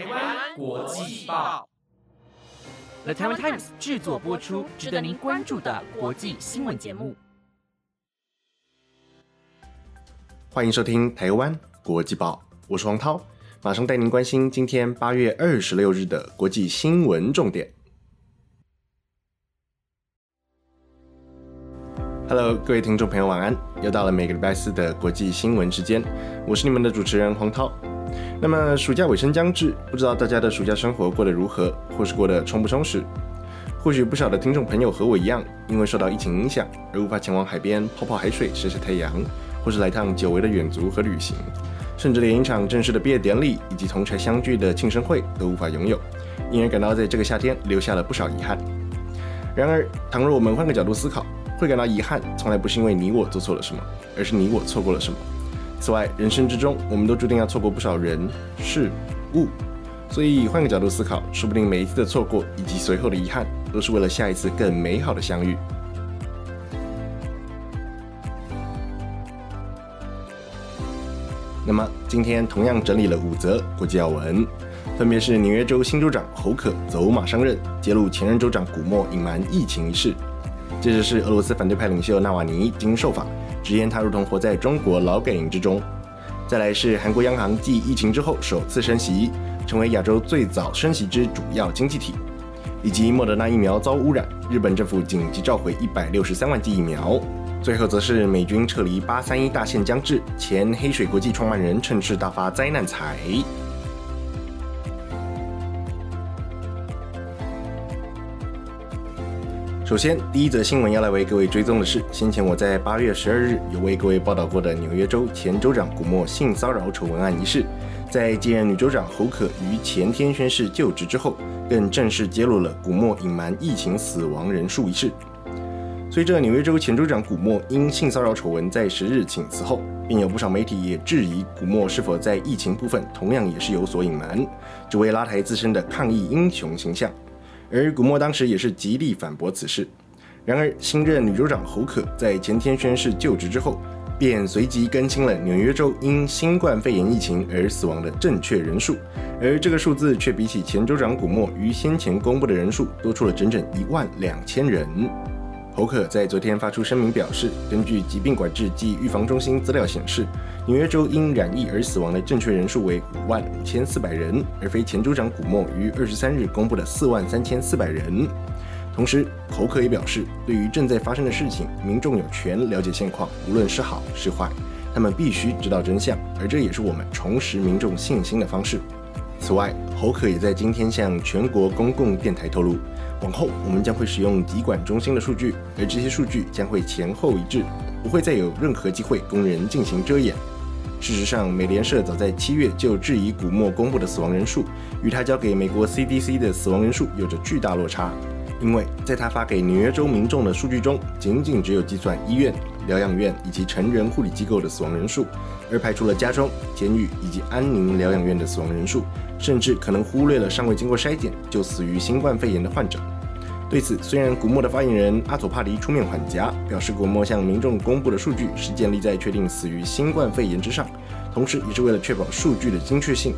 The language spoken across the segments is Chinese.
台湾国际报，The Taiwan Times 制作播出，值得您关注的国际新闻节目。欢迎收听台湾国际报，我是黄涛，马上带您关心今天八月二十六日的国际新闻重点。Hello，各位听众朋友，晚安！又到了每个礼拜四的国际新闻时间，我是你们的主持人黄涛。那么暑假尾声将至，不知道大家的暑假生活过得如何，或是过得充不充实？或许不少的听众朋友和我一样，因为受到疫情影响而无法前往海边泡泡海水、晒晒太阳，或是来趟久违的远足和旅行，甚至连一场正式的毕业典礼以及同才相聚的庆生会都无法拥有，因而感到在这个夏天留下了不少遗憾。然而，倘若我们换个角度思考，会感到遗憾，从来不是因为你我做错了什么，而是你我错过了什么。此外，人生之中，我们都注定要错过不少人事物，所以换个角度思考，说不定每一次的错过以及随后的遗憾，都是为了下一次更美好的相遇。那么，今天同样整理了五则国际要闻，分别是纽约州新州长侯可走马上任，揭露前任州长古默隐瞒疫情一事。接着是俄罗斯反对派领袖纳瓦尼经受访，直言他如同活在中国劳改营之中。再来是韩国央行继疫情之后首次升息，成为亚洲最早升息之主要经济体。以及莫德纳疫苗遭污染，日本政府紧急召回一百六十三万剂疫苗。最后则是美军撤离八三一大限将至，前黑水国际创办人趁势大发灾难财。首先，第一则新闻要来为各位追踪的是，先前我在八月十二日有为各位报道过的纽约州前州长古默性骚扰丑闻案一事，在继任女州长侯可于前天宣誓就职之后，更正式揭露了古默隐瞒疫情死亡人数一事。随着纽约州前州长古默因性骚扰丑闻在十日请辞后，并有不少媒体也质疑古默是否在疫情部分同样也是有所隐瞒，只为拉抬自身的抗疫英雄形象。而古默当时也是极力反驳此事。然而，新任女州长侯可在前天宣誓就职之后，便随即更新了纽约州因新冠肺炎疫情而死亡的正确人数，而这个数字却比起前州长古默于先前公布的人数多出了整整一万两千人。侯可在昨天发出声明表示，根据疾病管制及预防中心资料显示，纽约州因染疫而死亡的正确人数为五万五千四百人，而非前州长古默于二十三日公布的四万三千四百人。同时，侯可也表示，对于正在发生的事情，民众有权了解现况，无论是好是坏，他们必须知道真相，而这也是我们重拾民众信心的方式。此外，侯可也在今天向全国公共电台透露。往后，我们将会使用疾管中心的数据，而这些数据将会前后一致，不会再有任何机会供人进行遮掩。事实上，美联社早在七月就质疑古默公布的死亡人数与他交给美国 CDC 的死亡人数有着巨大落差，因为在他发给纽约州民众的数据中，仅仅只有计算医院、疗养院以及成人护理机构的死亡人数，而排除了家中、监狱以及安宁疗养院的死亡人数。甚至可能忽略了尚未经过筛检就死于新冠肺炎的患者。对此，虽然古默的发言人阿佐帕迪出面缓颊，表示古默向民众公布的数据是建立在确定死于新冠肺炎之上，同时也是为了确保数据的精确性，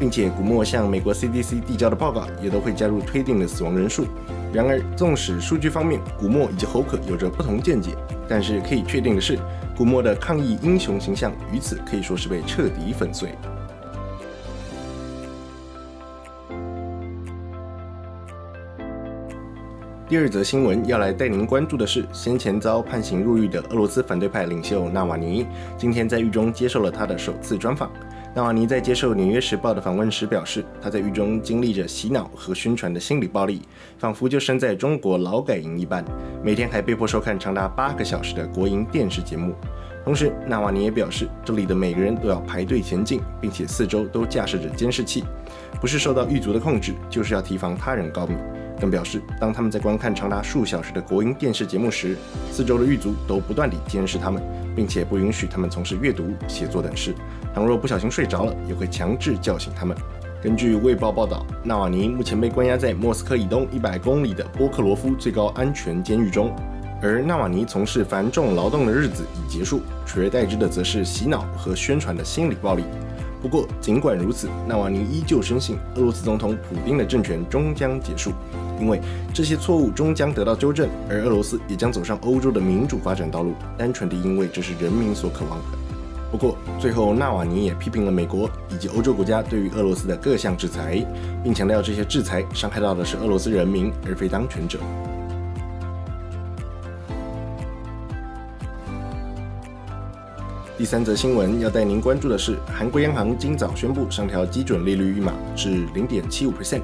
并且古默向美国 CDC 递交的报告也都会加入推定的死亡人数。然而，纵使数据方面古默以及侯可有着不同见解，但是可以确定的是，古默的抗疫英雄形象于此可以说是被彻底粉碎。第二则新闻要来带您关注的是，先前遭判刑入狱的俄罗斯反对派领袖纳瓦尼，今天在狱中接受了他的首次专访。纳瓦尼在接受《纽约时报》的访问时表示，他在狱中经历着洗脑和宣传的心理暴力，仿佛就身在中国劳改营一般，每天还被迫收看长达八个小时的国营电视节目。同时，纳瓦尼也表示，这里的每个人都要排队前进，并且四周都架设着监视器，不是受到狱卒的控制，就是要提防他人告密。更表示，当他们在观看长达数小时的国营电视节目时，四周的狱卒都不断地监视他们，并且不允许他们从事阅读、写作等事。倘若不小心睡着了，也会强制叫醒他们。根据《卫报》报道，纳瓦尼目前被关押在莫斯科以东一百公里的波克罗夫最高安全监狱中，而纳瓦尼从事繁重劳动的日子已结束，取而代之的则是洗脑和宣传的心理暴力。不过，尽管如此，纳瓦尼依旧深信俄罗斯总统普京的政权终将结束，因为这些错误终将得到纠正，而俄罗斯也将走上欧洲的民主发展道路，单纯的因为这是人民所渴望的。不过，最后纳瓦尼也批评了美国以及欧洲国家对于俄罗斯的各项制裁，并强调这些制裁伤害到的是俄罗斯人民，而非当权者。第三则新闻要带您关注的是，韩国央行今早宣布上调基准利率预码至零点七五 percent，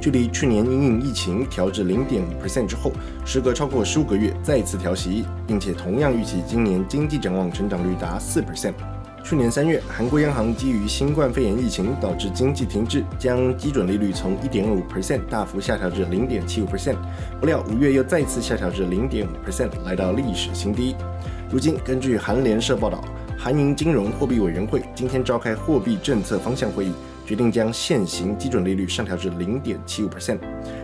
距离去年因应疫情调至零点五 percent 之后，时隔超过十五个月再次调息，并且同样预期今年经济展望成长率达四 percent。去年三月，韩国央行基于新冠肺炎疫情导致经济停滞，将基准利率从一点五 percent 大幅下调至零点七五 percent，不料五月又再次下调至零点五 percent，来到历史新低。如今，根据韩联社报道。韩银金融货币委员会今天召开货币政策方向会议，决定将现行基准利率上调至零点七五 percent。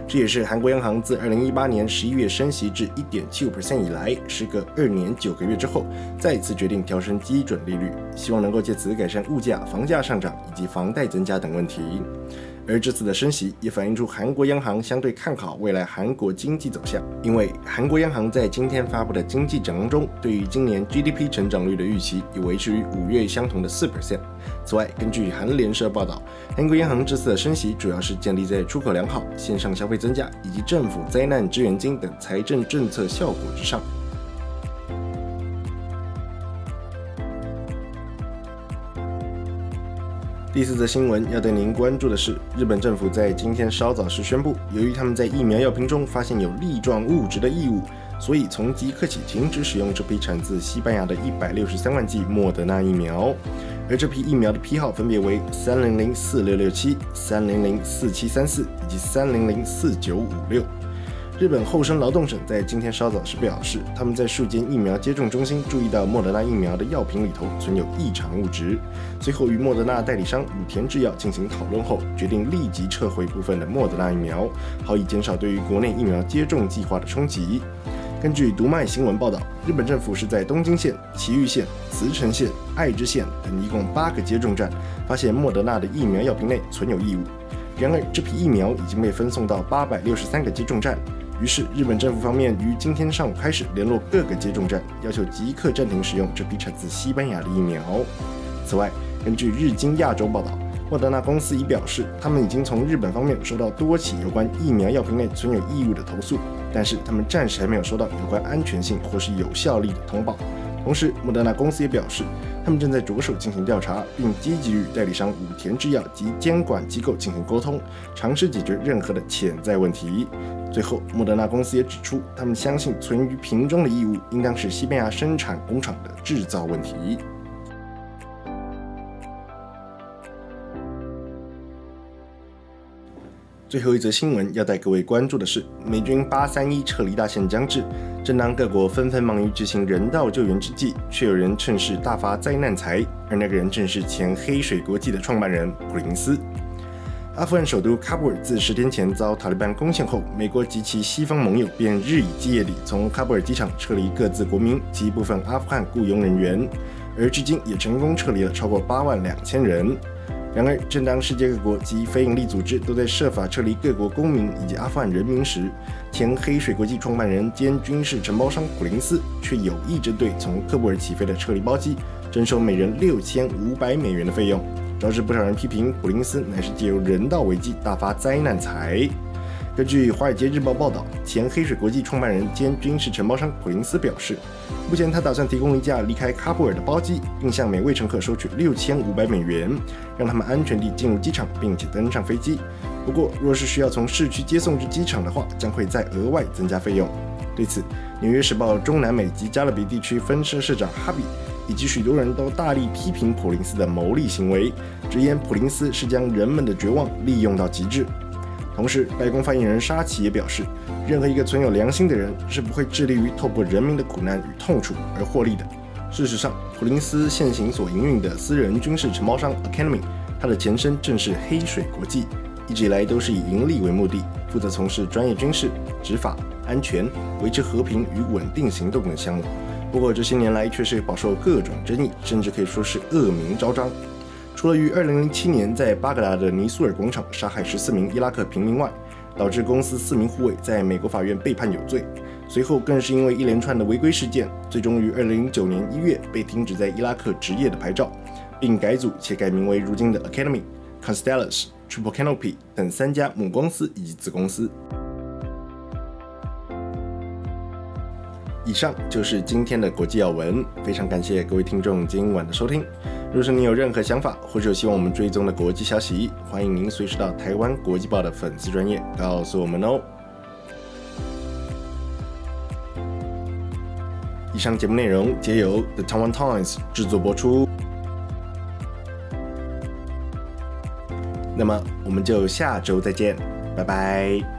这也是韩国央行自二零一八年十一月升息至一点七五 percent 以来，时隔二年九个月之后，再次决定调升基准利率，希望能够借此改善物价、房价上涨以及房贷增加等问题。而这次的升息也反映出韩国央行相对看好未来韩国经济走向，因为韩国央行在今天发布的经济展望中，对于今年 GDP 成长率的预期已维持于五月相同的四 percent。此外，根据韩联社报道，韩国央行这次的升息主要是建立在出口良好、线上消费增加以及政府灾难支援金等财政政策效果之上。第四则新闻要带您关注的是，日本政府在今天稍早时宣布，由于他们在疫苗药瓶中发现有粒状物质的异物，所以从即刻起停止使用这批产自西班牙的一百六十三万剂莫德纳疫苗，而这批疫苗的批号分别为三零零四六六七、三零零四七三四以及三零零四九五六。日本厚生劳动省在今天稍早时表示，他们在数间疫苗接种中心注意到莫德纳疫苗的药品里头存有异常物质，随后与莫德纳代理商武田制药进行讨论后，决定立即撤回部分的莫德纳疫苗，好以减少对于国内疫苗接种计划的冲击。根据读卖新闻报道，日本政府是在东京县、埼玉县、茨城县、爱知县等一共八个接种站，发现莫德纳的疫苗药瓶内存有异物。然而，这批疫苗已经被分送到八百六十三个接种站。于是，日本政府方面于今天上午开始联络各个接种站，要求即刻暂停使用这批产自西班牙的疫苗。此外，根据日经亚洲报道，莫德纳公司已表示，他们已经从日本方面收到多起有关疫苗药品内存有异物的投诉，但是他们暂时还没有收到有关安全性或是有效力的通报。同时，莫德纳公司也表示，他们正在着手进行调查，并积极与代理商武田制药及监管机构进行沟通，尝试解决任何的潜在问题。最后，莫德纳公司也指出，他们相信存于瓶中的异物应当是西班牙生产工厂的制造问题。最后一则新闻要带各位关注的是，美军八三一撤离大限将至，正当各国纷纷忙于执行人道救援之际，却有人趁势大发灾难财，而那个人正是前黑水国际的创办人普林斯。阿富汗首都喀布尔自十天前遭塔利班攻陷后，美国及其西方盟友便日以继夜地从喀布尔机场撤离各自国民及部分阿富汗雇佣人员，而至今也成功撤离了超过八万两千人。然而，正当世界各国及非营利组织都在设法撤离各国公民以及阿富汗人民时，前黑水国际创办人兼军事承包商普林斯却有意针对从喀布尔起飞的撤离包机征收每人六千五百美元的费用。招致不少人批评普林斯乃是借由人道危机大发灾难财。根据《华尔街日报》报道，前黑水国际创办人兼军事承包商普林斯表示，目前他打算提供一架离开喀布尔的包机，并向每位乘客收取六千五百美元，让他们安全地进入机场并且登上飞机。不过，若是需要从市区接送至机场的话，将会再额外增加费用。对此，《纽约时报》中南美及加勒比地区分社社长哈比。以及许多人都大力批评普林斯的牟利行为，直言普林斯是将人们的绝望利用到极致。同时，白宫发言人沙奇也表示，任何一个存有良心的人是不会致力于透过人民的苦难与痛楚而获利的。事实上，普林斯现行所营运的私人军事承包商 Academy，它的前身正是黑水国际，一直以来都是以盈利为目的，负责从事专业军事、执法、安全、维持和平与稳定行动等项目。不过这些年来却是饱受各种争议，甚至可以说是恶名昭彰。除了于2007年在巴格达的尼苏尔广场杀害14名伊拉克平民外，导致公司四名护卫在美国法院被判有罪。随后更是因为一连串的违规事件，最终于2009年1月被停止在伊拉克执业的牌照，并改组且改名为如今的 Academy、Constellus、Triple Canopy 等三家母公司以及子公司。以上就是今天的国际要闻，非常感谢各位听众今晚的收听。若是你有任何想法，或者有希望我们追踪的国际消息，欢迎您随时到台湾国际报的粉丝专业告诉我们哦。以上节目内容皆由 The Taiwan Times 制作播出。那么我们就下周再见，拜拜。